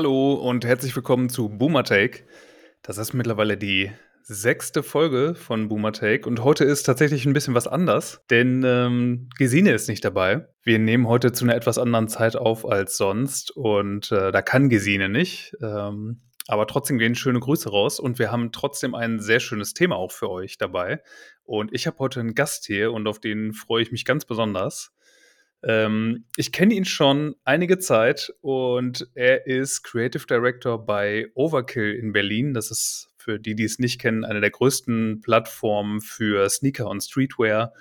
Hallo und herzlich willkommen zu Boomer Take. Das ist mittlerweile die sechste Folge von Boomer Take und heute ist tatsächlich ein bisschen was anders, denn ähm, Gesine ist nicht dabei. Wir nehmen heute zu einer etwas anderen Zeit auf als sonst und äh, da kann Gesine nicht. Ähm, aber trotzdem gehen schöne Grüße raus und wir haben trotzdem ein sehr schönes Thema auch für euch dabei. Und ich habe heute einen Gast hier und auf den freue ich mich ganz besonders. Ähm, ich kenne ihn schon einige Zeit und er ist Creative Director bei Overkill in Berlin. Das ist für die, die es nicht kennen, eine der größten Plattformen für Sneaker und Streetwear.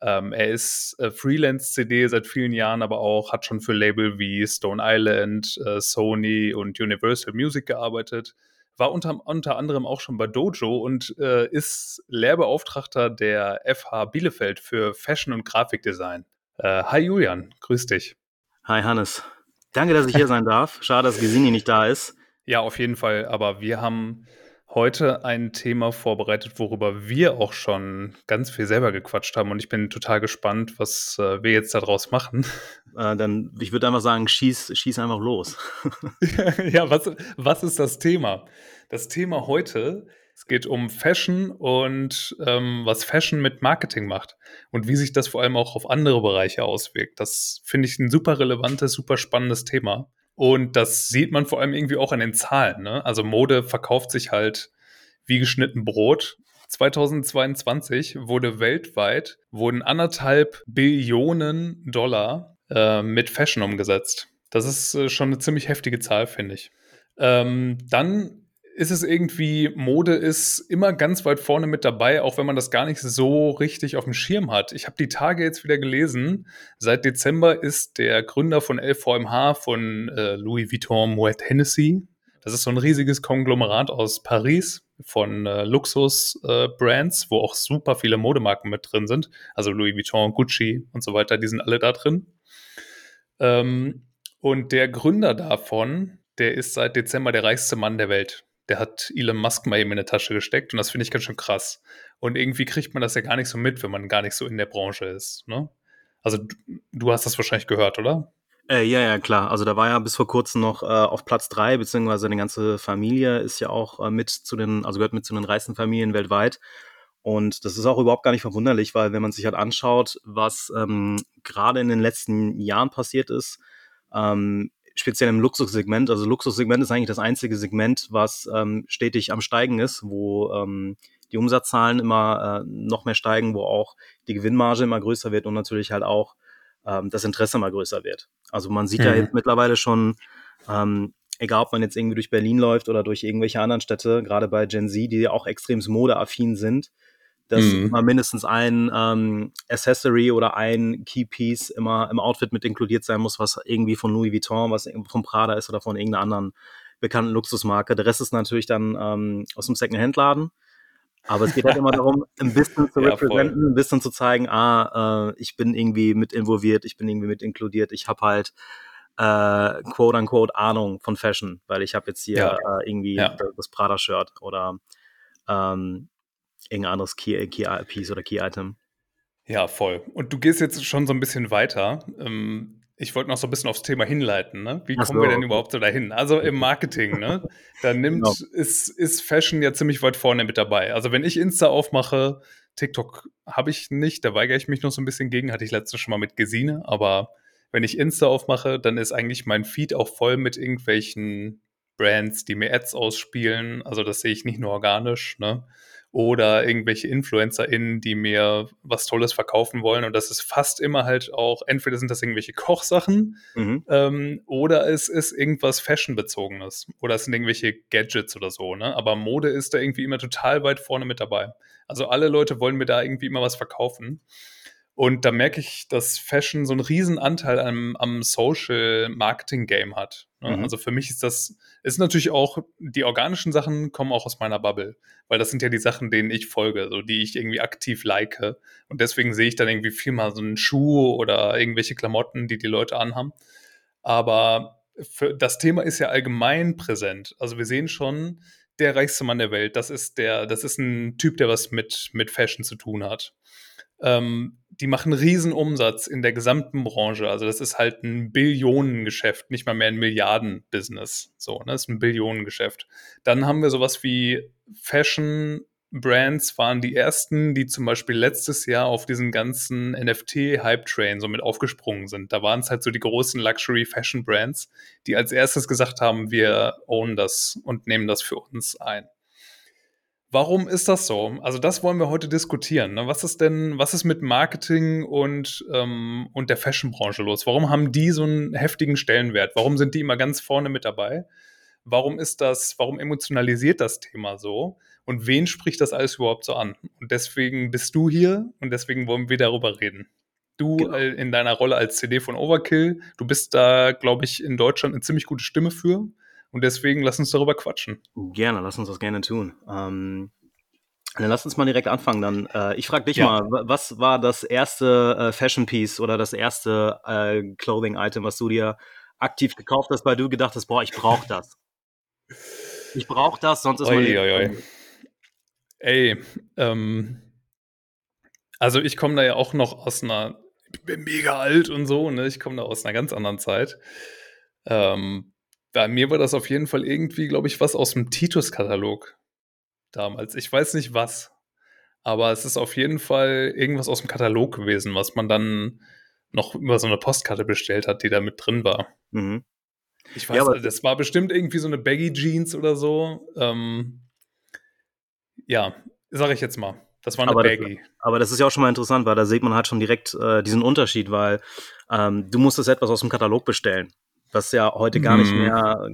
Ähm, er ist äh, Freelance-CD seit vielen Jahren, aber auch hat schon für Label wie Stone Island, äh, Sony und Universal Music gearbeitet. War unter, unter anderem auch schon bei Dojo und äh, ist Lehrbeauftragter der FH Bielefeld für Fashion und Grafikdesign. Äh, hi Julian, grüß dich. Hi Hannes. Danke, dass ich hier sein darf. Schade, dass Gesini nicht da ist. Ja, auf jeden Fall. Aber wir haben heute ein Thema vorbereitet, worüber wir auch schon ganz viel selber gequatscht haben. Und ich bin total gespannt, was äh, wir jetzt daraus machen. Äh, dann, ich würde einfach sagen, schieß, schieß einfach los. ja, was, was ist das Thema? Das Thema heute es geht um Fashion und ähm, was Fashion mit Marketing macht und wie sich das vor allem auch auf andere Bereiche auswirkt. Das finde ich ein super relevantes, super spannendes Thema. Und das sieht man vor allem irgendwie auch an den Zahlen. Ne? Also Mode verkauft sich halt wie geschnitten Brot. 2022 wurde weltweit wurden anderthalb Billionen Dollar äh, mit Fashion umgesetzt. Das ist äh, schon eine ziemlich heftige Zahl, finde ich. Ähm, dann ist es irgendwie, Mode ist immer ganz weit vorne mit dabei, auch wenn man das gar nicht so richtig auf dem Schirm hat. Ich habe die Tage jetzt wieder gelesen. Seit Dezember ist der Gründer von LVMH von äh, Louis Vuitton Moet Hennessy. Das ist so ein riesiges Konglomerat aus Paris von äh, Luxus-Brands, äh, wo auch super viele Modemarken mit drin sind. Also Louis Vuitton, Gucci und so weiter, die sind alle da drin. Ähm, und der Gründer davon, der ist seit Dezember der reichste Mann der Welt der hat Elon Musk mal eben in eine Tasche gesteckt und das finde ich ganz schön krass. Und irgendwie kriegt man das ja gar nicht so mit, wenn man gar nicht so in der Branche ist. Ne? Also du, du hast das wahrscheinlich gehört, oder? Äh, ja, ja, klar. Also da war ja bis vor kurzem noch äh, auf Platz drei, beziehungsweise eine ganze Familie ist ja auch äh, mit zu den, also gehört mit zu den reichsten Familien weltweit. Und das ist auch überhaupt gar nicht verwunderlich, weil wenn man sich halt anschaut, was ähm, gerade in den letzten Jahren passiert ist, ähm, speziell im Luxussegment. Also Luxussegment ist eigentlich das einzige Segment, was ähm, stetig am Steigen ist, wo ähm, die Umsatzzahlen immer äh, noch mehr steigen, wo auch die Gewinnmarge immer größer wird und natürlich halt auch ähm, das Interesse immer größer wird. Also man sieht mhm. ja jetzt mittlerweile schon, ähm, egal ob man jetzt irgendwie durch Berlin läuft oder durch irgendwelche anderen Städte, gerade bei Gen Z, die ja auch extrem modeaffin sind, dass mhm. immer mindestens ein ähm, Accessory oder ein Keypiece immer im Outfit mit inkludiert sein muss, was irgendwie von Louis Vuitton, was von Prada ist oder von irgendeiner anderen bekannten Luxusmarke. Der Rest ist natürlich dann ähm, aus dem Second-Hand-Laden. Aber es geht halt immer darum, ein bisschen zu representen, ja, ein bisschen zu zeigen, ah, äh, ich bin irgendwie mit involviert, ich bin irgendwie mit inkludiert, ich habe halt äh, quote unquote Ahnung von Fashion, weil ich habe jetzt hier ja. äh, irgendwie ja. das Prada-Shirt oder ähm, irgendein anderes Key, Key Piece oder Key Item. Ja, voll. Und du gehst jetzt schon so ein bisschen weiter. Ähm, ich wollte noch so ein bisschen aufs Thema hinleiten. Ne? Wie kommen so. wir denn überhaupt so dahin? Also im Marketing, ne? da nimmt, genau. ist, ist Fashion ja ziemlich weit vorne mit dabei. Also wenn ich Insta aufmache, TikTok habe ich nicht, da weigere ich mich noch so ein bisschen gegen, hatte ich letztes schon mal mit Gesine, aber wenn ich Insta aufmache, dann ist eigentlich mein Feed auch voll mit irgendwelchen Brands, die mir Ads ausspielen. Also das sehe ich nicht nur organisch, ne? Oder irgendwelche InfluencerInnen, die mir was Tolles verkaufen wollen. Und das ist fast immer halt auch, entweder sind das irgendwelche Kochsachen mhm. ähm, oder es ist irgendwas Fashion-bezogenes oder es sind irgendwelche Gadgets oder so. Ne? Aber Mode ist da irgendwie immer total weit vorne mit dabei. Also alle Leute wollen mir da irgendwie immer was verkaufen. Und da merke ich, dass Fashion so einen riesen Anteil am, am Social Marketing Game hat. Ne? Mhm. Also für mich ist das, ist natürlich auch, die organischen Sachen kommen auch aus meiner Bubble, weil das sind ja die Sachen, denen ich folge, so die ich irgendwie aktiv like. Und deswegen sehe ich dann irgendwie viel mal so einen Schuh oder irgendwelche Klamotten, die die Leute anhaben. Aber für, das Thema ist ja allgemein präsent. Also wir sehen schon, der reichste Mann der Welt, das ist der, das ist ein Typ, der was mit, mit Fashion zu tun hat. Ähm, die machen riesen Umsatz in der gesamten Branche. Also das ist halt ein Billionengeschäft, nicht mal mehr ein Milliarden-Business. So, ne? Das ist ein Billionengeschäft. Dann haben wir sowas wie Fashion Brands waren die ersten, die zum Beispiel letztes Jahr auf diesen ganzen NFT-Hype-Train so mit aufgesprungen sind. Da waren es halt so die großen Luxury-Fashion-Brands, die als erstes gesagt haben, wir own das und nehmen das für uns ein. Warum ist das so? Also das wollen wir heute diskutieren. Ne? Was ist denn, was ist mit Marketing und, ähm, und der Fashion-Branche los? Warum haben die so einen heftigen Stellenwert? Warum sind die immer ganz vorne mit dabei? Warum ist das, warum emotionalisiert das Thema so? Und wen spricht das alles überhaupt so an? Und deswegen bist du hier und deswegen wollen wir darüber reden. Du genau. in deiner Rolle als CD von Overkill, du bist da, glaube ich, in Deutschland eine ziemlich gute Stimme für. Und deswegen lass uns darüber quatschen. Gerne, lass uns das gerne tun. Ähm, dann lass uns mal direkt anfangen. Dann, äh, ich frage dich ja. mal, was war das erste äh, Fashion Piece oder das erste äh, Clothing Item, was du dir aktiv gekauft hast, weil du gedacht hast, boah, ich brauche das. Ich brauche das, sonst ist oi, oi, oi. Ey, ähm, also ich komme da ja auch noch aus einer, ich bin mega alt und so, ne? Ich komme da aus einer ganz anderen Zeit. Ähm, bei mir war das auf jeden Fall irgendwie, glaube ich, was aus dem Titus-Katalog damals. Ich weiß nicht was, aber es ist auf jeden Fall irgendwas aus dem Katalog gewesen, was man dann noch über so eine Postkarte bestellt hat, die da mit drin war. Mhm. Ich weiß, ja, das war bestimmt irgendwie so eine Baggy Jeans oder so. Ähm, ja, sage ich jetzt mal. Das war eine aber Baggy. Das, aber das ist ja auch schon mal interessant, weil da sieht man halt schon direkt äh, diesen Unterschied, weil ähm, du musstest etwas aus dem Katalog bestellen, was ja heute gar nicht mehr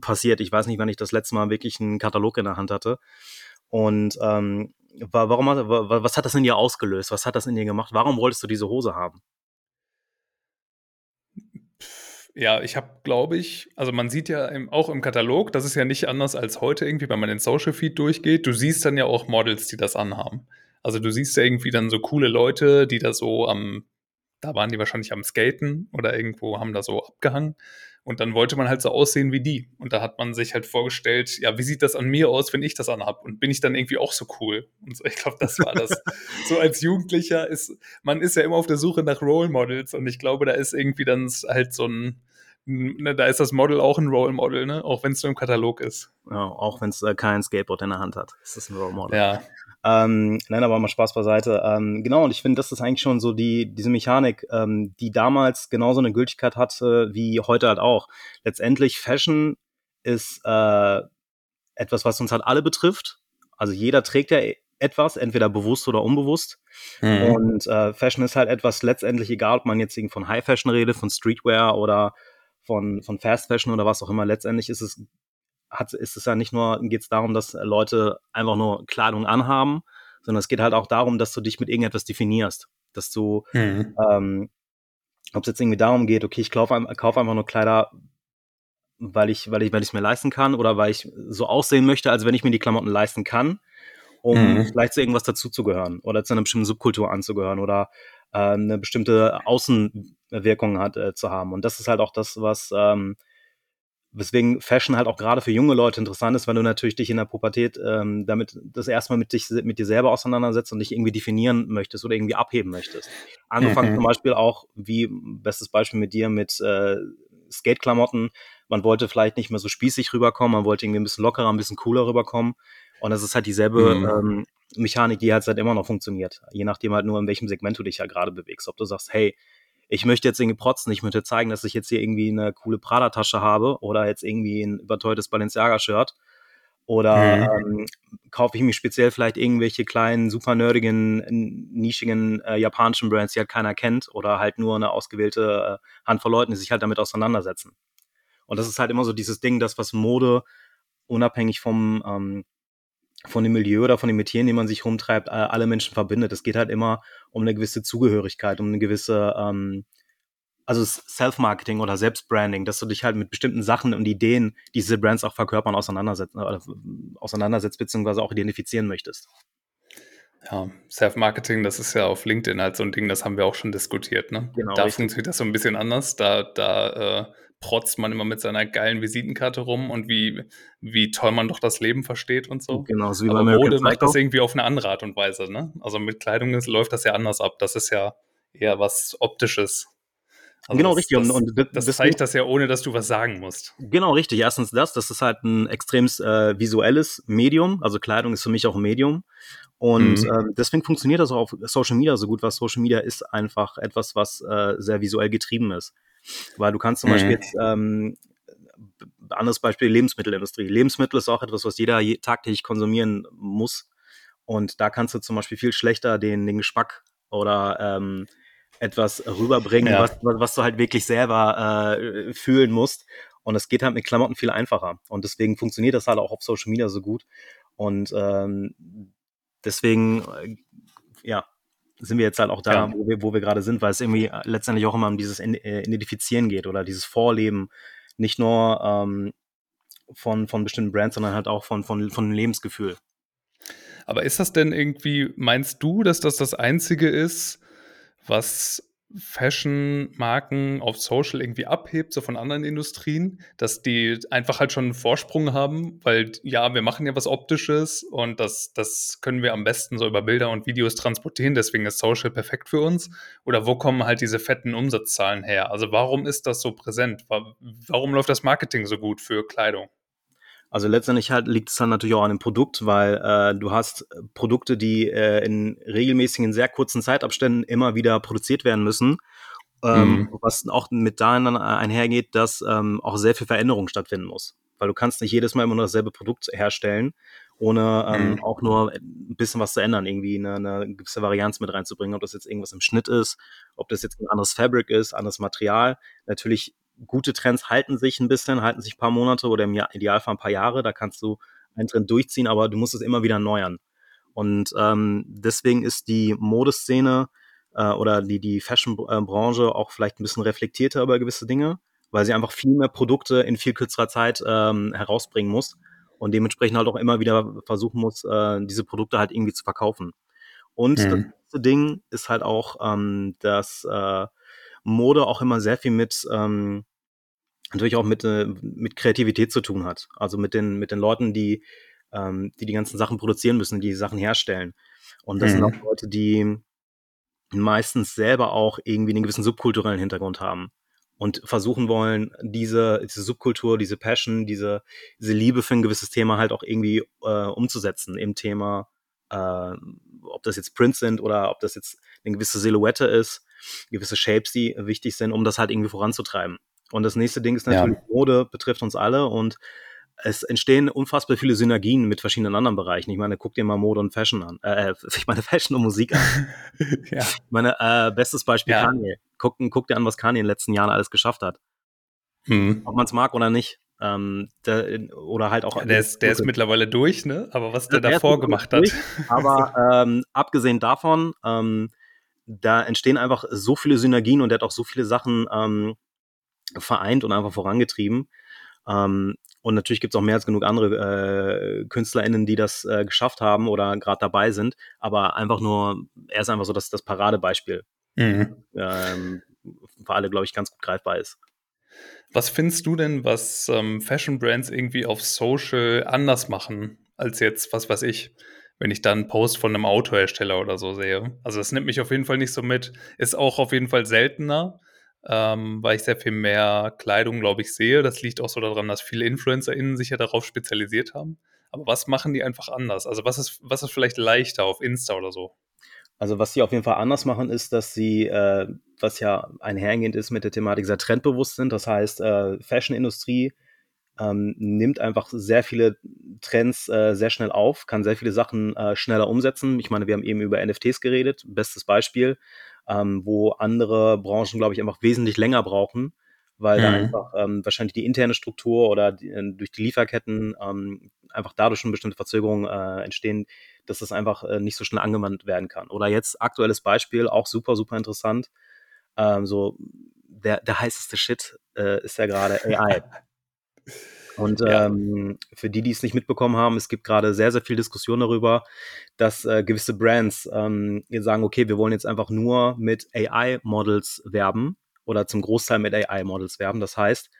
passiert. Ich weiß nicht, wann ich das letzte Mal wirklich einen Katalog in der Hand hatte. Und ähm, warum, was hat das in dir ausgelöst? Was hat das in dir gemacht? Warum wolltest du diese Hose haben? Ja, ich habe, glaube ich, also man sieht ja im, auch im Katalog, das ist ja nicht anders als heute irgendwie, wenn man den Social Feed durchgeht. Du siehst dann ja auch Models, die das anhaben. Also du siehst ja irgendwie dann so coole Leute, die da so am, da waren die wahrscheinlich am Skaten oder irgendwo haben da so abgehangen. Und dann wollte man halt so aussehen wie die. Und da hat man sich halt vorgestellt, ja, wie sieht das an mir aus, wenn ich das anhab? Und bin ich dann irgendwie auch so cool? Und so, ich glaube, das war das. so als Jugendlicher ist, man ist ja immer auf der Suche nach Role Models. Und ich glaube, da ist irgendwie dann halt so ein, ne, da ist das Model auch ein Role Model, ne? Auch wenn es nur im Katalog ist. Ja, auch wenn es äh, kein Skateboard in der Hand hat, ist das ein Role Model. Ja, ähm, nein, aber mal Spaß beiseite. Ähm, genau, und ich finde, das ist eigentlich schon so die, diese Mechanik, ähm, die damals genauso eine Gültigkeit hatte wie heute halt auch. Letztendlich, Fashion ist äh, etwas, was uns halt alle betrifft. Also jeder trägt ja etwas, entweder bewusst oder unbewusst. Mhm. Und äh, Fashion ist halt etwas letztendlich egal, ob man jetzt von High Fashion redet, von Streetwear oder von, von Fast Fashion oder was auch immer. Letztendlich ist es hat, ist es ja nicht nur, geht es darum, dass Leute einfach nur Kleidung anhaben, sondern es geht halt auch darum, dass du dich mit irgendetwas definierst. Dass du, mhm. ähm, ob es jetzt irgendwie darum geht, okay, ich kaufe kauf einfach nur Kleider, weil ich, weil ich, weil ich es mir leisten kann oder weil ich so aussehen möchte, als wenn ich mir die Klamotten leisten kann, um mhm. vielleicht zu irgendwas dazuzugehören oder zu einer bestimmten Subkultur anzugehören oder äh, eine bestimmte Außenwirkung hat, äh, zu haben. Und das ist halt auch das, was ähm, weswegen Fashion halt auch gerade für junge Leute interessant ist, weil du natürlich dich in der Pubertät ähm, damit das erstmal mit, dich, mit dir selber auseinandersetzt und dich irgendwie definieren möchtest oder irgendwie abheben möchtest. Angefangen mhm. zum Beispiel auch, wie bestes Beispiel mit dir, mit äh, Skate-Klamotten. Man wollte vielleicht nicht mehr so spießig rüberkommen, man wollte irgendwie ein bisschen lockerer, ein bisschen cooler rüberkommen. Und das ist halt dieselbe mhm. ähm, Mechanik, die halt seit immer noch funktioniert. Je nachdem halt nur, in welchem Segment du dich ja gerade bewegst. Ob du sagst, hey, ich möchte jetzt irgendwie protzen, ich möchte zeigen, dass ich jetzt hier irgendwie eine coole Prada-Tasche habe oder jetzt irgendwie ein überteuertes Balenciaga-Shirt. Oder mhm. ähm, kaufe ich mir speziell vielleicht irgendwelche kleinen, super nerdigen, nischigen äh, japanischen Brands, die halt keiner kennt oder halt nur eine ausgewählte äh, Handvoll Leuten, die sich halt damit auseinandersetzen. Und das ist halt immer so dieses Ding, das was Mode unabhängig vom ähm, von dem Milieu oder von den Metieren, die man sich rumtreibt, alle Menschen verbindet. Es geht halt immer um eine gewisse Zugehörigkeit, um eine gewisse, ähm, also Self-Marketing oder Selbstbranding, dass du dich halt mit bestimmten Sachen und Ideen, die diese Brands auch verkörpern, auseinandersetzen, oder auseinandersetzt, beziehungsweise auch identifizieren möchtest. Ja, Self-Marketing, das ist ja auf LinkedIn halt so ein Ding, das haben wir auch schon diskutiert. Ne? Genau, da richtig. funktioniert das so ein bisschen anders. Da, da äh, protzt man immer mit seiner geilen Visitenkarte rum und wie, wie toll man doch das Leben versteht und so. Genau, so wie bei American Mode macht das irgendwie auf eine andere Art und Weise, ne? Also mit Kleidung ist, läuft das ja anders ab. Das ist ja eher was Optisches. Also Genau, das, richtig. Und- Das, und das- das deswegen- zeigt das ja, ohne dass du was sagen musst. Genau, richtig. Erstens das, das ist halt ein extrem äh, visuelles Medium. Also Kleidung ist für mich auch ein Medium. Und Mhm. ähm, deswegen funktioniert das auch auf Social Media so gut, weil Social Media ist einfach etwas, was äh, sehr visuell getrieben ist. Weil du kannst zum Mhm. Beispiel jetzt, ähm, anderes Beispiel, Lebensmittelindustrie. Lebensmittel ist auch etwas, was jeder je, tagtäglich konsumieren muss. Und da kannst du zum Beispiel viel schlechter den, den Geschmack oder ähm, etwas rüberbringen, Ja. was, was was du halt wirklich selber äh, fühlen musst. Und es geht halt mit Klamotten viel einfacher. Und deswegen funktioniert das halt auch auf Social Media so gut. Und ähm, deswegen, äh, ja, sind wir jetzt halt auch da, Ja. wo wir, wo wir gerade sind, weil es irgendwie äh, letztendlich auch immer um dieses äh, Identifizieren geht oder dieses Vorleben. Nicht nur ähm, von, von bestimmten Brands, sondern halt auch von, von, von Lebensgefühl. Aber ist das denn irgendwie, meinst du, dass das das Einzige ist, was Fashion-Marken auf Social irgendwie abhebt, so von anderen Industrien, dass die einfach halt schon einen Vorsprung haben, weil ja, wir machen ja was Optisches und das, das können wir am besten so über Bilder und Videos transportieren, deswegen ist Social perfekt für uns. Oder wo kommen halt diese fetten Umsatzzahlen her? Also warum ist das so präsent? Wa- Warum läuft das Marketing so gut für Kleidung? Also letztendlich halt liegt es dann natürlich auch an dem Produkt, weil äh, du hast Produkte, die äh, in regelmäßigen, sehr kurzen Zeitabständen immer wieder produziert werden müssen. Ähm, Mhm. Was auch mit dahin dann einhergeht, dass ähm, auch sehr viel Veränderung stattfinden muss. Weil du kannst nicht jedes Mal immer nur dasselbe Produkt herstellen, ohne ähm, Mhm. auch nur ein bisschen was zu ändern, irgendwie eine, eine gewisse Varianz mit reinzubringen, ob das jetzt irgendwas im Schnitt ist, ob das jetzt ein anderes Fabric ist, anderes Material. Natürlich gute Trends halten sich ein bisschen, halten sich ein paar Monate oder im Idealfall ein paar Jahre. Da kannst du einen Trend durchziehen, aber du musst es immer wieder erneuern. Und ähm, deswegen ist die Modeszene äh, oder die, die Fashion-Branche auch vielleicht ein bisschen reflektierter über gewisse Dinge, weil sie einfach viel mehr Produkte in viel kürzerer Zeit ähm, herausbringen muss und dementsprechend halt auch immer wieder versuchen muss, äh, diese Produkte halt irgendwie zu verkaufen. Und Mhm. das nächste Ding ist halt auch, ähm, dass äh, Mode auch immer sehr viel mit ähm, natürlich auch mit, äh, mit Kreativität zu tun hat. Also mit den, mit den Leuten, die, ähm, die die ganzen Sachen produzieren müssen, die die Sachen herstellen. Und das sind Mhm. auch Leute, die meistens selber auch irgendwie einen gewissen subkulturellen Hintergrund haben und versuchen wollen, diese, diese Subkultur, diese Passion, diese, diese Liebe für ein gewisses Thema halt auch irgendwie äh, umzusetzen im Thema, äh, ob das jetzt Prints sind oder ob das jetzt eine gewisse Silhouette ist, gewisse Shapes, die wichtig sind, um das halt irgendwie voranzutreiben. Und das nächste Ding ist Ja. natürlich, Mode betrifft uns alle und es entstehen unfassbar viele Synergien mit verschiedenen anderen Bereichen. Ich meine, guck dir mal Mode und Fashion an. Äh, ich meine, Fashion und Musik an. ja. Ich meine, äh, bestes Beispiel Ja. Kanye. Guck, guck dir an, was Kanye in den letzten Jahren alles geschafft hat. Mhm. Ob man es mag oder nicht. Ähm, der, oder halt auch. Ja, der, ist, der ist mittlerweile durch, ne? Aber was der Ja, der davor gemacht hat. durch. Aber ähm, abgesehen davon, ähm, da entstehen einfach so viele Synergien und der hat auch so viele Sachen ähm, vereint und einfach vorangetrieben. Ähm, und natürlich gibt es auch mehr als genug andere äh, KünstlerInnen, die das äh, geschafft haben oder gerade dabei sind. Aber einfach nur, er ist einfach so das, das Paradebeispiel, Mhm. ähm, für alle, glaube ich, ganz gut greifbar ist. Was findest du denn, was ähm, Fashion Brands irgendwie auf Social anders machen, als jetzt, was weiß ich, wenn ich da einen Post von einem Autohersteller oder so sehe? Also, das nimmt mich auf jeden Fall nicht so mit. Ist auch auf jeden Fall seltener, ähm, weil ich sehr viel mehr Kleidung, glaube ich, sehe. Das liegt auch so daran, dass viele InfluencerInnen sich ja darauf spezialisiert haben. Aber was machen die einfach anders? Also, was ist, was ist vielleicht leichter auf Insta oder so? Also was sie auf jeden Fall anders machen, ist, dass sie, äh, was ja einhergehend ist mit der Thematik, sehr trendbewusst sind. Das heißt, äh, Fashion-Industrie ähm, nimmt einfach sehr viele Trends äh, sehr schnell auf, kann sehr viele Sachen äh, schneller umsetzen. Ich meine, wir haben eben über NFTs geredet, bestes Beispiel, ähm, wo andere Branchen, glaube ich, einfach wesentlich länger brauchen, weil da Mhm. einfach ähm, wahrscheinlich die interne Struktur oder die, äh, durch die Lieferketten ähm, einfach dadurch schon bestimmte Verzögerungen äh, entstehen, dass das einfach äh, nicht so schnell angewandt werden kann. Oder jetzt aktuelles Beispiel, auch super, super interessant. Ähm, so der, der heißeste Shit äh, ist ja gerade AI. Und Ja. ähm, für die, die es nicht mitbekommen haben, es gibt gerade sehr, sehr viel Diskussion darüber, dass äh, gewisse Brands ähm, jetzt sagen, okay, wir wollen jetzt einfach nur mit AI-Models werben oder zum Großteil mit AI-Models werben. Das heißt,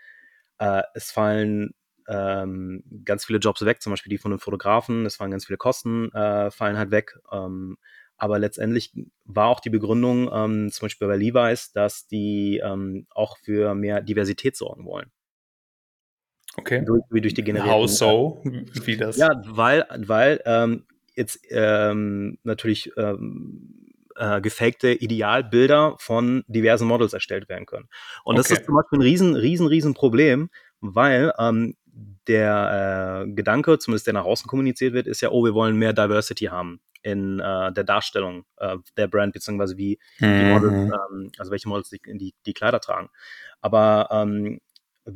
Äh, es fallen ähm, ganz viele Jobs weg, zum Beispiel die von den Fotografen, es fallen ganz viele Kosten, äh, fallen halt weg. Ähm, aber letztendlich war auch die Begründung, ähm, zum Beispiel bei Levi's, dass die ähm, auch für mehr Diversität sorgen wollen. Okay. Durch, wie durch die generierten. How so? Wie das? Ja, weil, weil ähm, jetzt ähm, natürlich ähm, äh, gefakte Idealbilder von diversen Models erstellt werden können. Und das Okay. ist zum Beispiel ein riesen, riesen, riesen Problem, weil ähm, der äh, Gedanke, zumindest der nach außen kommuniziert wird, ist ja, oh, wir wollen mehr Diversity haben in äh, der Darstellung äh, der Brand, beziehungsweise wie die Models, Mhm. ähm, also welche Models die, die, die Kleider tragen. Aber ähm,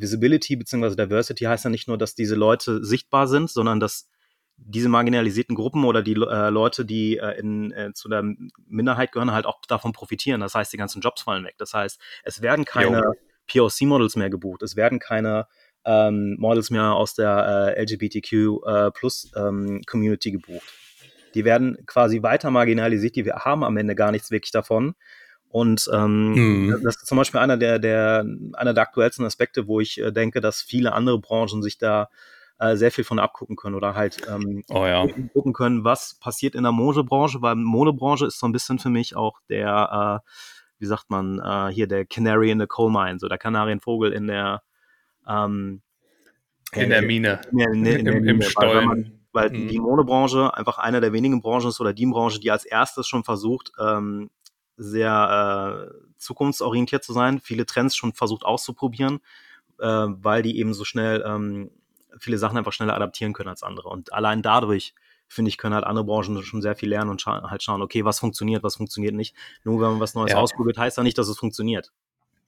Visibility bzw. Diversity heißt ja nicht nur, dass diese Leute sichtbar sind, sondern dass diese marginalisierten Gruppen oder die äh, Leute, die äh, in, äh, zu der Minderheit gehören, halt auch davon profitieren. Das heißt, die ganzen Jobs fallen weg. Das heißt, es werden keine POC-Models mehr gebucht. Es werden keine ähm, Models mehr aus der äh, LGBTQ äh, ähm, Community gebucht. Die werden quasi weiter marginalisiert, die haben am Ende gar nichts wirklich davon. Und ähm, Mhm. das ist zum Beispiel einer der, der, einer der aktuellsten Aspekte, wo ich äh, denke, dass viele andere Branchen sich da äh, sehr viel von abgucken können oder halt ähm, Oh ja. gucken können, was passiert in der Modebranche, weil Modebranche ist so ein bisschen für mich auch der, äh, wie sagt man, äh, hier der Canary in the Coal Mine, so der Kanarienvogel in der ähm, In der Mine. in der, in der, in der Im, im Mine, man, Stollen. weil Mhm. die Modebranche einfach einer der wenigen Branchen ist oder die Branche, die als erstes schon versucht, ähm, sehr äh, zukunftsorientiert zu sein, viele Trends schon versucht auszuprobieren, äh, weil die eben so schnell ähm, viele Sachen einfach schneller adaptieren können als andere. Und allein dadurch, finde ich, können halt andere Branchen schon sehr viel lernen und scha halt schauen, okay, was funktioniert, was funktioniert nicht. Nur wenn man was Neues Ja. ausprobiert, heißt ja nicht, dass es funktioniert.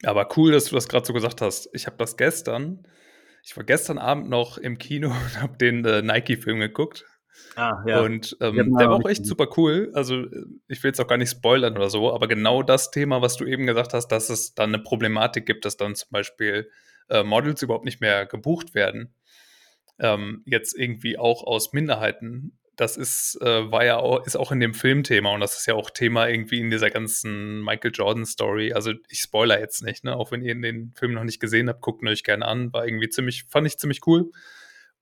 Aber cool, dass du das gerade so gesagt hast. Ich habe das gestern, ich war gestern Abend noch im Kino und habe den äh, Nike-Film geguckt. Ah, Und ähm, ihn der war auch echt super cool. Also, ich will jetzt auch gar nicht spoilern oder so, aber genau das Thema, was du eben gesagt hast, dass es dann eine Problematik gibt, dass dann zum Beispiel äh, Models überhaupt nicht mehr gebucht werden. Ähm, jetzt irgendwie auch aus Minderheiten. Das ist, äh, war ja auch, ist auch in dem Film Thema und das ist ja auch Thema irgendwie in dieser ganzen Michael Jordan Story. Also ich spoiler jetzt nicht, ne? Auch wenn ihr den Film noch nicht gesehen habt, guckt ihn euch gerne an. War irgendwie ziemlich, fand ich ziemlich cool.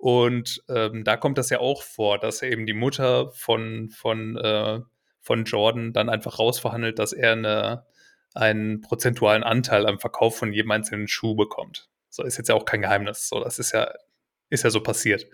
Und ähm, da kommt das ja auch vor, dass eben die Mutter von, von, äh, von Jordan dann einfach rausverhandelt, dass er eine, einen prozentualen Anteil am Verkauf von jedem einzelnen Schuh bekommt. So ist jetzt ja auch kein Geheimnis. So, das ist ja, ist ja so passiert.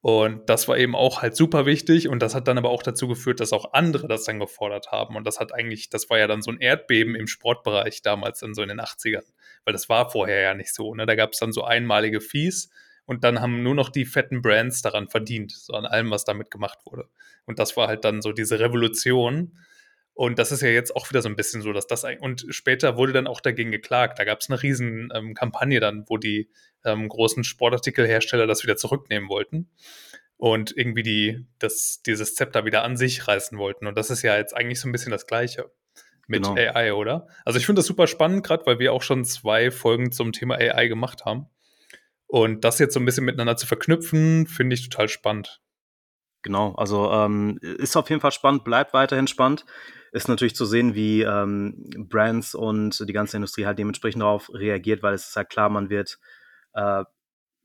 Und das war eben auch halt super wichtig und das hat dann aber auch dazu geführt, dass auch andere das dann gefordert haben. Und das hat eigentlich, das war ja dann so ein Erdbeben im Sportbereich damals dann so in den 80ern. Weil das war vorher ja nicht so. Ne? Da gab es dann so einmalige Fees und dann haben nur noch die fetten Brands daran verdient, so an allem, was damit gemacht wurde. Und das war halt dann so diese Revolution. Und das ist ja jetzt auch wieder so ein bisschen so, dass das und später wurde dann auch dagegen geklagt. Da gab es eine riesen ähm, Kampagne dann, wo die ähm, großen Sportartikelhersteller das wieder zurücknehmen wollten und irgendwie die, das, dieses Zepter wieder an sich reißen wollten. Und das ist ja jetzt eigentlich so ein bisschen das Gleiche mit Genau. AI, oder? Also ich finde das super spannend, gerade weil wir auch schon zwei Folgen zum Thema AI gemacht haben. Und das jetzt so ein bisschen miteinander zu verknüpfen, finde ich total spannend. Genau, also ähm, ist auf jeden Fall spannend, bleibt weiterhin spannend. Ist natürlich zu sehen, wie ähm, Brands und die ganze Industrie halt dementsprechend darauf reagiert, weil es ist halt klar, man wird äh,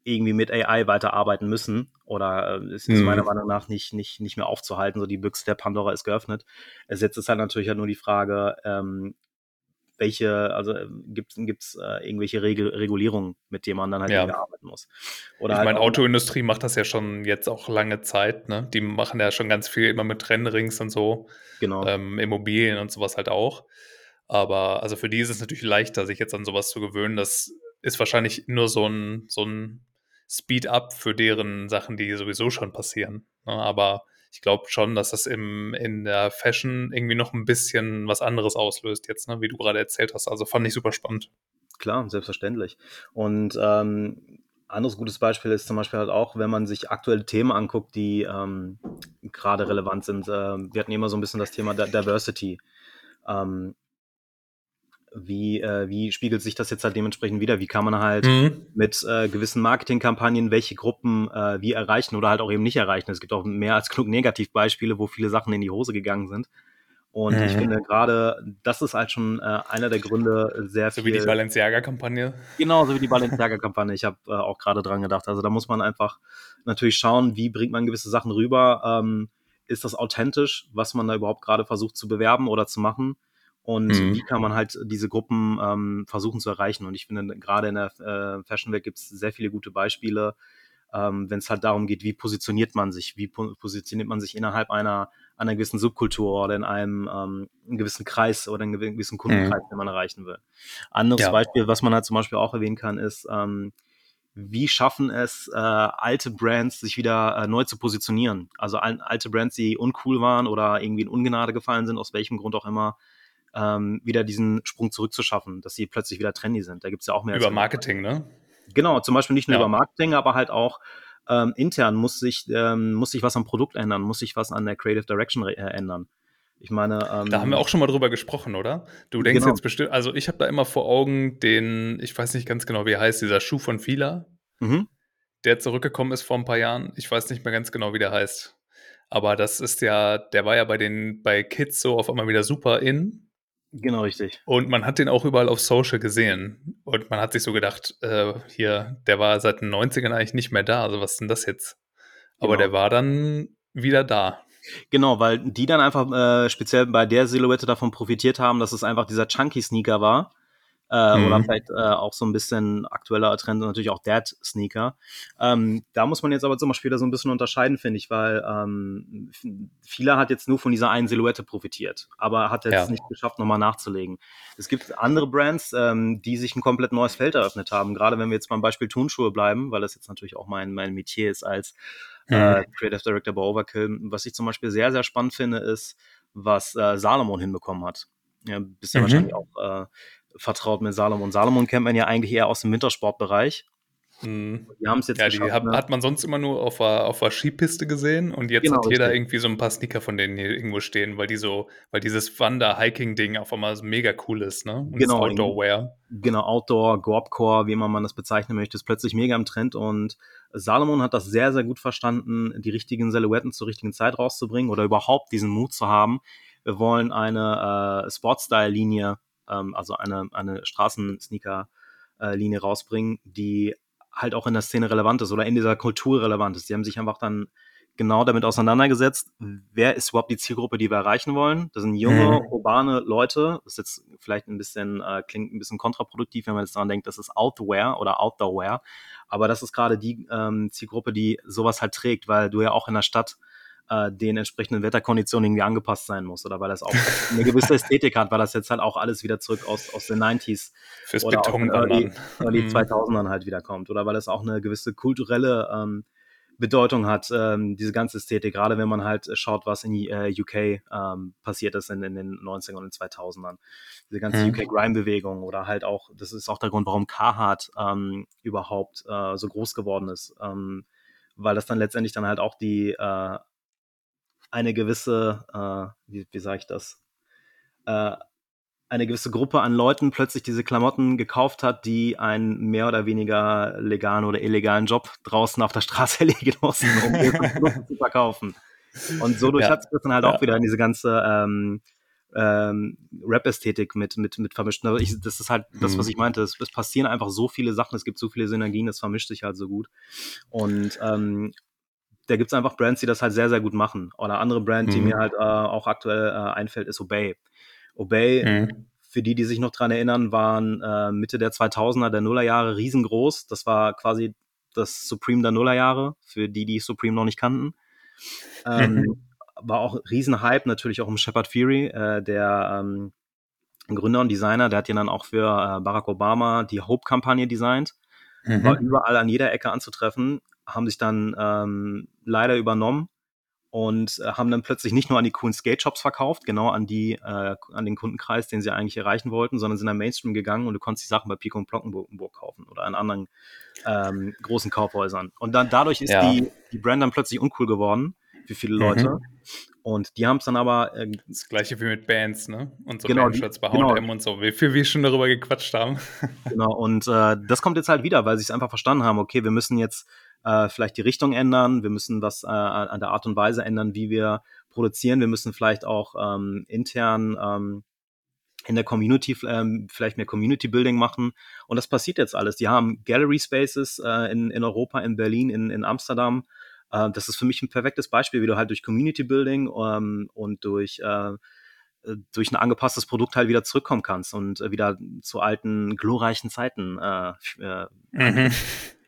irgendwie mit AI weiterarbeiten müssen oder äh, ist Mhm. meiner Meinung nach nicht, nicht, nicht mehr aufzuhalten. So die Büchse der Pandora ist geöffnet. Es jetzt ist halt natürlich halt nur die Frage, ähm, welche, also gibt es äh, irgendwelche Regel Regulierungen, mit denen man dann halt Ja. arbeiten muss. Oder ich halt meine, Autoindustrie macht das ja schon jetzt auch lange Zeit. Ne? Die machen ja schon ganz viel immer mit Renderings und so. Genau. ähm, Immobilien und sowas halt auch. Aber also für die ist es natürlich leichter, sich jetzt an sowas zu gewöhnen. Das ist wahrscheinlich nur so ein, so ein Speed-up für deren Sachen, die sowieso schon passieren. Ne? Aber ich glaube schon, dass das im, in der Fashion irgendwie noch ein bisschen was anderes auslöst jetzt, ne? wie du gerade erzählt hast. Also fand ich super spannend. Klar, selbstverständlich. Und ähm, anderes gutes Beispiel ist zum Beispiel halt auch, wenn man sich aktuelle Themen anguckt, die ähm, gerade relevant sind. Ähm, wir hatten immer so ein bisschen das Thema Di- Diversity. Ähm, wie, äh, wie spiegelt sich das jetzt halt dementsprechend wieder? Wie kann man halt Mhm. mit äh, gewissen Marketingkampagnen welche Gruppen äh, wie erreichen oder halt auch eben nicht erreichen? Es gibt auch mehr als genug Negativbeispiele, wo viele Sachen in die Hose gegangen sind. Und mhm. ich finde gerade, das ist halt schon äh, einer der Gründe sehr so viel. So wie die Balenciaga-Kampagne. Genau, so wie die Balenciaga-Kampagne. Ich habe äh, auch gerade dran gedacht. Also da muss man einfach natürlich schauen, wie bringt man gewisse Sachen rüber. Ähm, ist das authentisch, was man da überhaupt gerade versucht zu bewerben oder zu machen? Und mhm. wie kann man halt diese Gruppen ähm, versuchen zu erreichen? Und ich finde, gerade in der äh, Fashion Welt gibt es sehr viele gute Beispiele, ähm, wenn es halt darum geht, wie positioniert man sich, wie po positioniert man sich innerhalb einer, einer gewissen Subkultur oder in einem, ähm, einem gewissen Kreis oder einem gewissen Kundenkreis, mhm. den man erreichen will. Anderes ja. Beispiel, was man halt zum Beispiel auch erwähnen kann, ist, ähm, wie schaffen es äh, alte Brands, sich wieder äh, neu zu positionieren? Also al alte Brands, die uncool waren oder irgendwie in Ungnade gefallen sind, aus welchem Grund auch immer, ähm, wieder diesen Sprung zurückzuschaffen, dass sie plötzlich wieder trendy sind. Da gibt es ja auch mehr. Über Marketing, ne? Genau, zum Beispiel nicht nur ja. über Marketing, aber halt auch ähm, intern muss sich, ähm, muss sich was am Produkt ändern, muss sich was an der Creative Direction äh, ändern. Ich meine, ähm, da haben wir auch schon mal drüber gesprochen, oder? Du denkst genau. jetzt bestimmt, also ich habe da immer vor Augen den, ich weiß nicht ganz genau, wie er heißt, dieser Schuh von Fila, mhm. der zurückgekommen ist vor ein paar Jahren. Ich weiß nicht mehr ganz genau, wie der heißt. Aber das ist ja, der war ja bei den, bei Kids so auf einmal wieder super in. Genau, richtig. Und man hat den auch überall auf Social gesehen. Und man hat sich so gedacht, äh, hier, der war seit den 90ern eigentlich nicht mehr da. Also was ist denn das jetzt? Aber genau. der war dann wieder da. Genau, weil die dann einfach äh, speziell bei der Silhouette davon profitiert haben, dass es einfach dieser Chunky-Sneaker war äh, mhm. oder vielleicht äh, auch so ein bisschen aktueller Trend und natürlich auch Dad-Sneaker. Ähm, da muss man jetzt aber zum Beispiel wieder so ein bisschen unterscheiden, finde ich, weil ähm, viele hat jetzt nur von dieser einen Silhouette profitiert, aber hat jetzt ja. nicht geschafft, nochmal nachzulegen. Es gibt andere Brands, ähm, die sich ein komplett neues Feld eröffnet haben, gerade wenn wir jetzt beim Beispiel Turnschuhe bleiben, weil das jetzt natürlich auch mein, mein Metier ist als äh, mhm. Creative Director bei Overkill. Was ich zum Beispiel sehr, sehr spannend finde, ist, was äh, Salomon hinbekommen hat. Ja, bist ja mhm. wahrscheinlich auch äh, vertraut mit Salomon. Salomon kennt man ja eigentlich eher aus dem Wintersportbereich. Mhm. Die haben es jetzt ja, die hat, ne? hat, man sonst immer nur auf der, auf der Skipiste gesehen und jetzt genau, hat jeder richtig. irgendwie so ein paar Sneaker von denen hier irgendwo stehen, weil die so, weil dieses Wander-Hiking-Ding auf einmal mega cool ist, ne? Und genau, Outdoor-Wear. Genau, Outdoor, Gorbcore, wie immer man das bezeichnen möchte, ist plötzlich mega im Trend und Salomon hat das sehr, sehr gut verstanden, die richtigen Silhouetten zur richtigen Zeit rauszubringen oder überhaupt diesen Mut zu haben. Wir wollen eine äh, Sportstyle-Linie ähm, also eine, eine Straßensneaker-Linie rausbringen, die halt auch in der Szene relevant ist oder in dieser Kultur relevant ist. Die haben sich einfach dann genau damit auseinandergesetzt, wer ist überhaupt die Zielgruppe, die wir erreichen wollen. Das sind junge, mhm. urbane Leute. Das ist jetzt vielleicht ein bisschen, äh, klingt ein bisschen kontraproduktiv, wenn man jetzt daran denkt, das ist Outwear oder Outdoorwear. Aber das ist gerade die ähm, Zielgruppe, die sowas halt trägt, weil du ja auch in der Stadt äh, den entsprechenden Wetterkonditionen irgendwie angepasst sein muss oder weil das auch eine gewisse Ästhetik hat, weil das jetzt halt auch alles wieder zurück aus, aus den 90s Fürs oder Beton aus Early, Early 2000ern mhm. halt wieder kommt oder weil es auch eine gewisse kulturelle ähm, Bedeutung hat, ähm, diese ganze Ästhetik, gerade wenn man halt schaut, was in äh, UK ähm, passiert ist in, in, den 90ern und den 2000ern. Diese ganze mhm. UK-Grime-Bewegung oder halt auch, das ist auch der Grund, warum Carhartt ähm, überhaupt äh, so groß geworden ist, ähm, weil das dann letztendlich dann halt auch die äh, eine gewisse, äh, wie, wie sage ich das, äh, eine gewisse Gruppe an Leuten plötzlich diese Klamotten gekauft hat, die einen mehr oder weniger legalen oder illegalen Job draußen auf der Straße erlegen mussten, um zu verkaufen. Und so durch ja. hat es dann halt ja. auch wieder in diese ganze ähm, ähm, Rap-Ästhetik mit, mit, mit vermischt. Also ich, das ist halt das, was mhm. ich meinte. Es, es, passieren einfach so viele Sachen, es gibt so viele Synergien, das vermischt sich halt so gut. Und ähm, da gibt es einfach Brands, die das halt sehr, sehr gut machen. Oder andere Brand, mhm. die mir halt äh, auch aktuell äh, einfällt, ist Obey. Obey, mhm. für die, die sich noch dran erinnern, waren äh, Mitte der 2000er, der Nullerjahre riesengroß. Das war quasi das Supreme der Nullerjahre, für die, die Supreme noch nicht kannten. Ähm, war auch Riesenhype, natürlich auch um Shepard Fury, äh, der ähm, Gründer und Designer, der hat ja dann auch für äh, Barack Obama die Hope-Kampagne designt. Mhm. War überall an jeder Ecke anzutreffen haben sich dann ähm, leider übernommen und äh, haben dann plötzlich nicht nur an die coolen Skate-Shops verkauft, genau an die, äh, an den Kundenkreis, den sie eigentlich erreichen wollten, sondern sind dann Mainstream gegangen und du konntest die Sachen bei Pico und Plockenburg kaufen oder an anderen ähm, großen Kaufhäusern. Und dann dadurch ist ja. die, die Brand dann plötzlich uncool geworden für viele Leute. Mhm. Und die haben es dann aber. Äh, das gleiche wie mit Bands, ne? Und so genau, Bandshirts bei genau. HM und so, wie viel wir schon darüber gequatscht haben. Genau, und äh, das kommt jetzt halt wieder, weil sie es einfach verstanden haben, okay, wir müssen jetzt äh, vielleicht die Richtung ändern, wir müssen was äh, an der Art und Weise ändern, wie wir produzieren, wir müssen vielleicht auch ähm, intern ähm, in der Community ähm, vielleicht mehr Community Building machen. Und das passiert jetzt alles. Die haben Gallery Spaces äh, in, in Europa, in Berlin, in, in Amsterdam. Äh, das ist für mich ein perfektes Beispiel, wie du halt durch Community Building ähm, und durch äh, äh, durch ein angepasstes Produkt halt wieder zurückkommen kannst und äh, wieder zu alten glorreichen Zeiten. Äh, äh, mhm.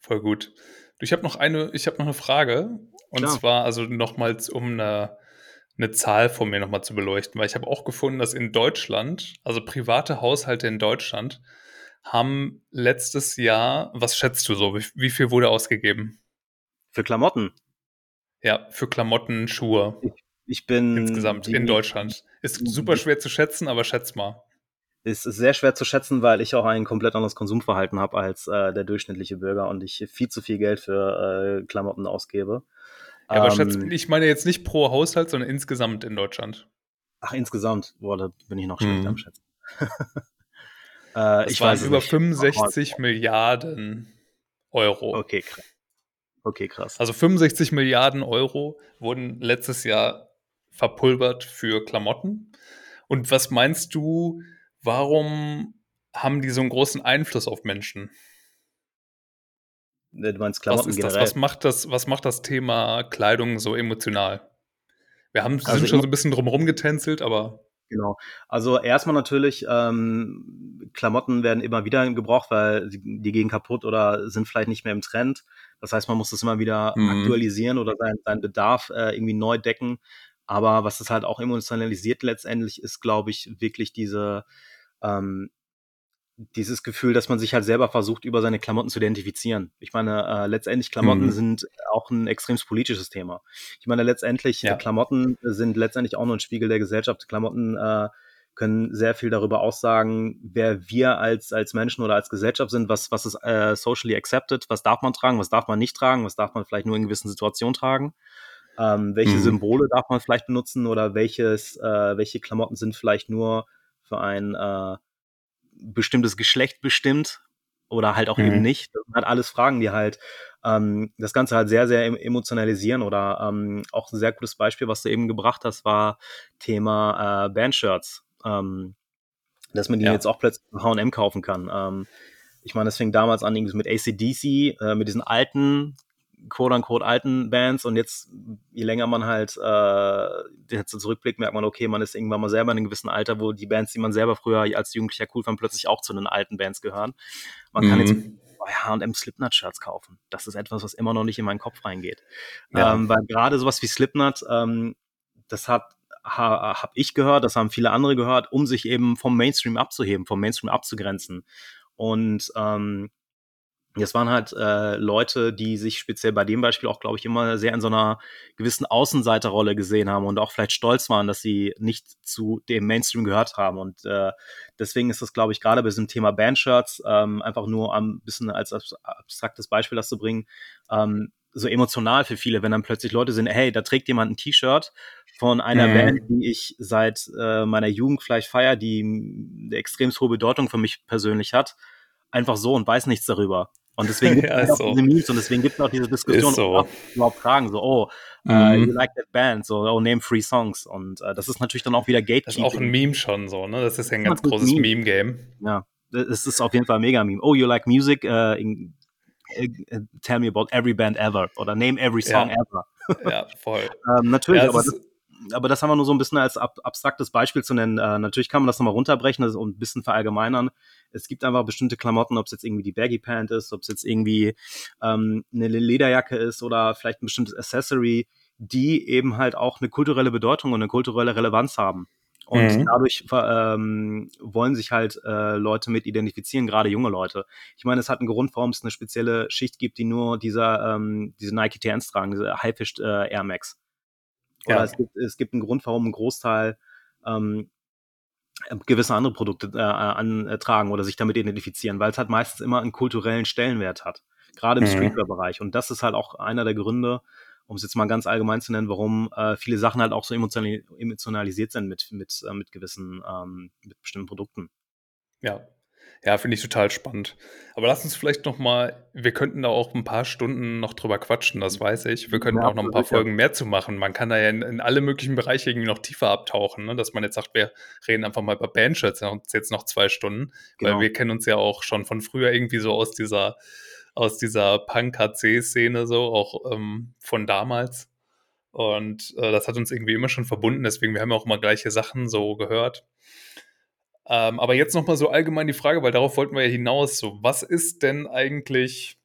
Voll gut. Ich habe noch eine, ich habe noch eine Frage und Klar. zwar also nochmals um eine, eine Zahl von mir nochmal zu beleuchten, weil ich habe auch gefunden, dass in Deutschland, also private Haushalte in Deutschland, haben letztes Jahr, was schätzt du so, wie, wie viel wurde ausgegeben? Für Klamotten? Ja, für Klamotten, Schuhe. Ich ich bin. Insgesamt in Deutschland. Ist super schwer zu schätzen, aber schätz mal. Ist sehr schwer zu schätzen, weil ich auch ein komplett anderes Konsumverhalten habe als äh, der durchschnittliche Bürger und ich viel zu viel Geld für äh, Klamotten ausgebe. Ja, aber ähm, schätz, ich meine jetzt nicht pro Haushalt, sondern insgesamt in Deutschland. Ach, insgesamt? Boah, da bin ich noch schlecht mhm. am Schätzen. äh, ich waren weiß über 65 Milliarden Euro. Okay, krass. Okay, krass. Also 65 Milliarden Euro wurden letztes Jahr verpulvert für Klamotten. Und was meinst du, warum haben die so einen großen Einfluss auf Menschen? Du meinst Klamotten was, ist das? was macht das? Was macht das Thema Kleidung so emotional? Wir haben, also sind schon so ein bisschen drumherum getänzelt, aber. Genau. Also erstmal natürlich, ähm, Klamotten werden immer wieder gebraucht, weil die, die, gehen kaputt oder sind vielleicht nicht mehr im Trend. Das heißt, man muss das immer wieder mhm. aktualisieren oder seinen, seinen Bedarf äh, irgendwie neu decken. Aber was es halt auch emotionalisiert letztendlich ist, glaube ich, wirklich diese, ähm, dieses Gefühl, dass man sich halt selber versucht, über seine Klamotten zu identifizieren. Ich meine, äh, letztendlich Klamotten mhm. sind auch ein extrem politisches Thema. Ich meine, letztendlich ja. Klamotten sind letztendlich auch nur ein Spiegel der Gesellschaft. Klamotten äh, können sehr viel darüber aussagen, wer wir als, als Menschen oder als Gesellschaft sind, was, was ist äh, socially accepted, was darf man tragen, was darf man nicht tragen, was darf man vielleicht nur in gewissen Situationen tragen. Ähm, welche mhm. Symbole darf man vielleicht benutzen oder welches, äh, welche Klamotten sind vielleicht nur für ein äh, bestimmtes Geschlecht bestimmt oder halt auch mhm. eben nicht. Das sind halt alles Fragen, die halt ähm, das Ganze halt sehr, sehr emotionalisieren oder ähm, auch ein sehr gutes Beispiel, was du eben gebracht hast, war Thema äh, Bandshirts. Ähm, dass man die ja. jetzt auch plötzlich H&M kaufen kann. Ähm, ich meine, das fing damals an irgendwie mit ACDC, äh, mit diesen alten quote-unquote alten Bands und jetzt, je länger man halt äh, jetzt zurückblickt, merkt man, okay, man ist irgendwann mal selber in einem gewissen Alter, wo die Bands, die man selber früher als Jugendlicher cool fand, plötzlich auch zu den alten Bands gehören. Man mhm. kann jetzt bei H&M Slipknot-Shirts kaufen. Das ist etwas, was immer noch nicht in meinen Kopf reingeht. Ja. Ähm, weil gerade sowas wie Slipknot, ähm, das hat ha, habe ich gehört, das haben viele andere gehört, um sich eben vom Mainstream abzuheben, vom Mainstream abzugrenzen. Und ähm, das waren halt äh, Leute, die sich speziell bei dem Beispiel auch, glaube ich, immer sehr in so einer gewissen Außenseiterrolle gesehen haben und auch vielleicht stolz waren, dass sie nicht zu dem Mainstream gehört haben. Und äh, deswegen ist das, glaube ich, gerade bei diesem Thema Bandshirts, ähm, einfach nur ein bisschen als abstraktes Beispiel das zu bringen, ähm, so emotional für viele, wenn dann plötzlich Leute sind, hey, da trägt jemand ein T-Shirt von einer mhm. Band, die ich seit äh, meiner Jugend vielleicht feier, die eine extrem hohe Bedeutung für mich persönlich hat einfach so und weiß nichts darüber. Und deswegen gibt es ja, auch so. diese Memes und deswegen gibt es auch diese Diskussion, so. ob überhaupt fragen, so, oh, uh, mhm. uh, you like that band, so, oh, name three songs. Und uh, das ist natürlich dann auch wieder Gatekeeping. Das ist auch ein Meme schon so, ne? Das ist ja ein ganz großes Meme-Game. ja, es ist auf jeden Fall ein Mega-Meme. Oh, you like music? Uh, in, tell me about every band ever oder name every song ja. ever. ja, voll. ähm, natürlich, ja, aber das, aber das haben wir nur so ein bisschen als ab, abstraktes Beispiel zu nennen. Äh, natürlich kann man das nochmal runterbrechen und ein bisschen verallgemeinern. Es gibt einfach bestimmte Klamotten, ob es jetzt irgendwie die Baggy Pant ist, ob es jetzt irgendwie ähm, eine Lederjacke ist oder vielleicht ein bestimmtes Accessory, die eben halt auch eine kulturelle Bedeutung und eine kulturelle Relevanz haben. Und mhm. dadurch ähm, wollen sich halt äh, Leute mit identifizieren, gerade junge Leute. Ich meine, es hat einen Grund, warum es eine spezielle Schicht gibt, die nur dieser, ähm, diese Nike TNs tragen, diese Highfish äh, Air Max. Oder ja. es, gibt, es gibt einen Grund, warum ein Großteil ähm, gewisse andere Produkte äh, antragen oder sich damit identifizieren, weil es halt meistens immer einen kulturellen Stellenwert hat, gerade im mhm. Streetwear-Bereich. Und das ist halt auch einer der Gründe, um es jetzt mal ganz allgemein zu nennen, warum äh, viele Sachen halt auch so emotionalisiert sind mit, mit, äh, mit gewissen, ähm, mit bestimmten Produkten. Ja, Ja, finde ich total spannend. Aber lass uns vielleicht noch mal wir könnten da auch ein paar Stunden noch drüber quatschen, das weiß ich. Wir könnten Ja, auch noch ein paar ja. Folgen mehr zu machen. Man kann da ja in in alle möglichen Bereiche irgendwie noch tiefer abtauchen, ne? Dass man jetzt sagt, wir reden einfach mal über Bandshirts jetzt noch 2 Stunden, weil Genau. wir kennen uns ja auch schon von früher irgendwie so aus dieser aus dieser Punk-HC-Szene so, auch, ähm, von damals. Und, äh, das hat uns irgendwie immer schon verbunden, deswegen wir haben ja auch immer gleiche Sachen so gehört. Ähm, aber jetzt noch mal so allgemein die Frage, weil darauf wollten wir ja hinaus, so was ist denn eigentlich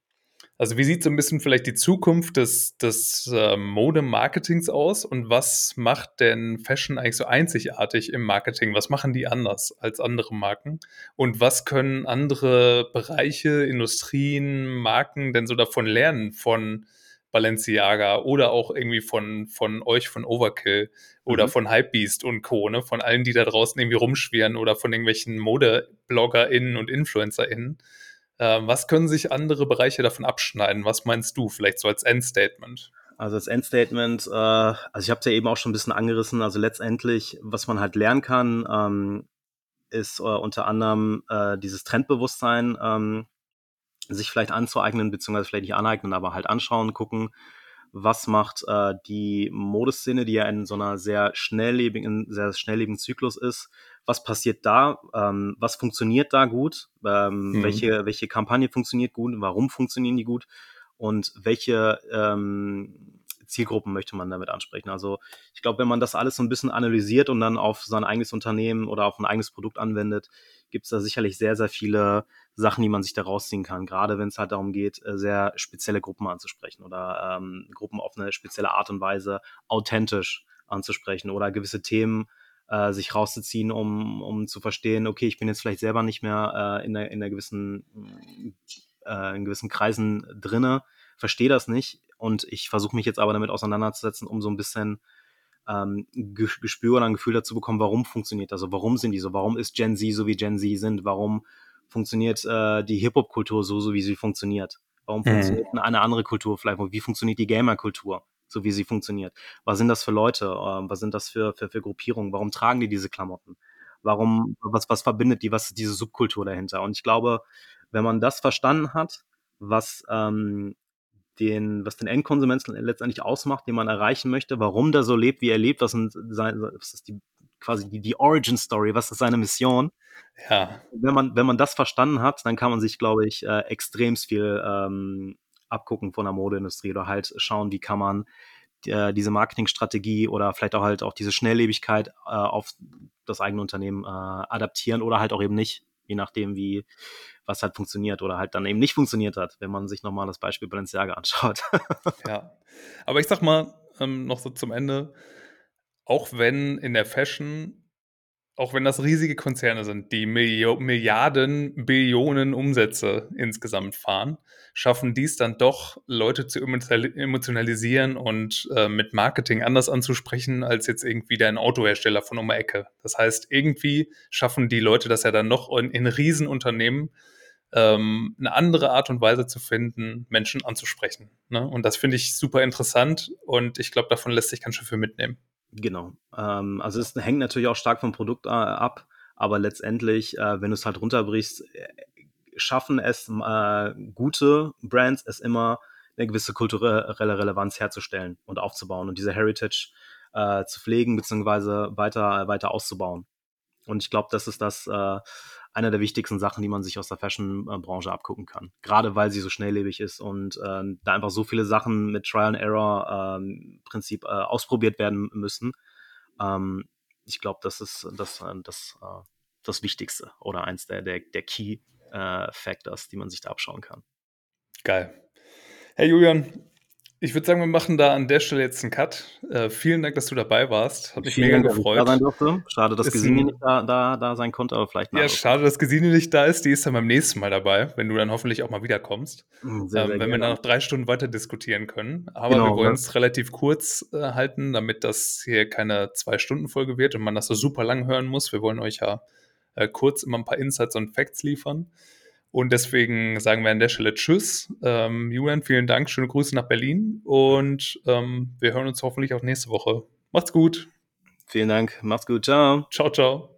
also, wie sieht so 'n bisschen vielleicht die Zukunft des des, ähm, Modemarketings aus und was macht denn Fashion eigentlich so einzigartig im Marketing? Was machen die anders als andere Marken? Und was können andere Bereiche, Industrien, Marken denn so davon lernen von Balenciaga oder auch irgendwie von von euch, von Overkill oder Mhm. von Hypebeast und Co., ne? Von allen, die da draußen irgendwie rumschwirren oder von irgendwelchen ModebloggerInnen und InfluencerInnen. Ähm, was können sich andere Bereiche davon abschneiden? Was meinst du vielleicht so als Endstatement? Also, als Endstatement, äh also, ich habe es ja eben auch schon 'n bisschen angerissen. Also, letztendlich, was man halt lernen kann, ähm, ist, äh, unter anderem, äh, dieses Trendbewusstsein, ähm, sich vielleicht anzueignen, beziehungsweise vielleicht nicht aneignen, aber halt anschauen, gucken, was macht, äh, die Modeszene, die ja in so 'ner sehr schnelllebigen sehr schnelllebigen Zyklus ist. Was passiert da? Ähm, was funktioniert da gut? Ähm, Mhm. welche welche Kampagne funktioniert gut? Warum funktionieren die gut? Und welche, ähm, Zielgruppen möchte man damit ansprechen? Also, ich glaube, wenn man das alles so 'n bisschen analysiert und dann auf sein eigenes Unternehmen oder auf 'n eigenes Produkt anwendet, gibt's da sicherlich sehr, sehr viele Sachen, die man sich da rausziehen kann. Grade wenn's halt darum geht, äh, sehr spezielle Gruppen anzusprechen oder, ähm, Gruppen auf 'ne spezielle Art und Weise authentisch anzusprechen oder gewisse Themen, äh, sich rauszuziehen, um um zu verstehen: „Okay, ich bin jetzt vielleicht selber nicht mehr, äh, in 'ner in 'ner gewissen äh, in gewissen Kreisen drinne, verstehe das nicht und ich versuche mich jetzt aber damit auseinanderzusetzen, um so 'n bisschen, ähm, Ge Gespür oder 'n Gefühl dazu bekommen, warum funktioniert das so? Warum sind die so? Warum ist Gen Z so, wie Gen Z sind? Warum funktioniert, äh, die Hip-Hop-Kultur so, so wie sie funktioniert? Warum Mhm. funktioniert 'ne eine andere Kultur vielleicht? Wie funktioniert die Gamer-Kultur, so wie sie funktioniert? Was sind das für Leute? Ähm, was sind das für für für Gruppierungen? Warum tragen die diese Klamotten? Warum was was verbindet die? Was ist diese Subkultur dahinter? Und ich glaube, wenn man das verstanden hat, was, ähm, den was den Endkonsumenten letztendlich ausmacht, den man erreichen möchte, warum der so lebt, wie er lebt, was sind sei was ist die quasi die die Origin Story, was ist seine Mission? Ja. Wenn man wenn man das verstanden hat, dann kann man sich, glaube ich, äh, extremst viel, ähm, abgucken von der Modeindustrie oder halt schauen, wie kann man äh, diese Marketingstrategie oder vielleicht auch halt auch diese Schnelllebigkeit, äh, auf das eigene Unternehmen, äh, adaptieren oder halt auch eben nicht, je nachdem, wie was halt funktioniert oder halt dann eben nicht funktioniert hat, wenn man sich noch mal das Beispiel Balenciaga anschaut. Ja. Aber ich sage mal, ähm, noch so zum Ende, auch wenn in der Fashion auch wenn das riesige Konzerne sind, die Millio Milliarden, Billionen Umsätze insgesamt fahren, schaffen die's dann doch, Leute zu emotionali emotionalisieren und, äh, mit Marketing anders anzusprechen als jetzt irgendwie dein Autohersteller von um die Ecke. Das heißt, irgendwie schaffen die Leute das ja dann noch in in Riesenunternehmen, ähm, 'ne andere Art und Weise zu finden, Menschen anzusprechen, ne? Und das finde ich super interessant und ich glaube, davon lässt sich ganz schön viel mitnehmen. Genau. Ähm, also, es hängt natürlich auch stark vom Produkt, äh, ab, aber letztendlich, äh, wenn du's halt runterbrichst, äh, schaffen es, äh, gute Brands es immer, 'ne gewisse kulturelle Relevanz herzustellen und aufzubauen und diese Heritage, zu pflegen beziehungsweise weiter weiter auszubauen. Und ich glaube, das ist das, äh einer der wichtigsten Sachen, die man sich aus der Fashion äh, Branche abgucken kann. Grade weil sie so schnelllebig ist und, ähm, da einfach so viele Sachen mit Trial and Error, ähm, Prinzip, äh, ausprobiert werden müssen. Ähm, ich glaube, das ist das äh, das äh, das Wichtigste oder eins der der der Key, äh, Factors, die man sich da abschauen kann. Geil. Hey Julian, ich würde sagen, wir machen da an der Stelle jetzt 'n Cut. Äh, vielen Dank, dass du dabei warst. Hat mich Vielen mega Dank, dass ich da sein gefreut. durfte. Schade, dass Gesine nicht da da da sein konnte, aber vielleicht Ja, schade, dass Gesine nicht da ist. Die ist dann beim nächsten Mal dabei, wenn du dann hoffentlich auch mal wiederkommst, Hm, sehr, ähm, sehr wenn wir dann gerne. noch 3 Stunden weiter diskutieren können. Aber wir Genau, ne? wollen's relativ kurz, äh, halten, damit das hier keine 2-Stunden-Folge wird und man das so super lang hören muss. Wir wollen euch ja, äh, kurz immer 'n paar Insights und Facts liefern. Und deswegen sagen wir an der Stelle Tschüss. Ähm, Julian, vielen Dank. Schöne Grüße nach Berlin und, ähm, wir hören uns hoffentlich auch nächste Woche. Macht's gut. Vielen Dank. Mach's gut. Tschau. Tschau, tschau.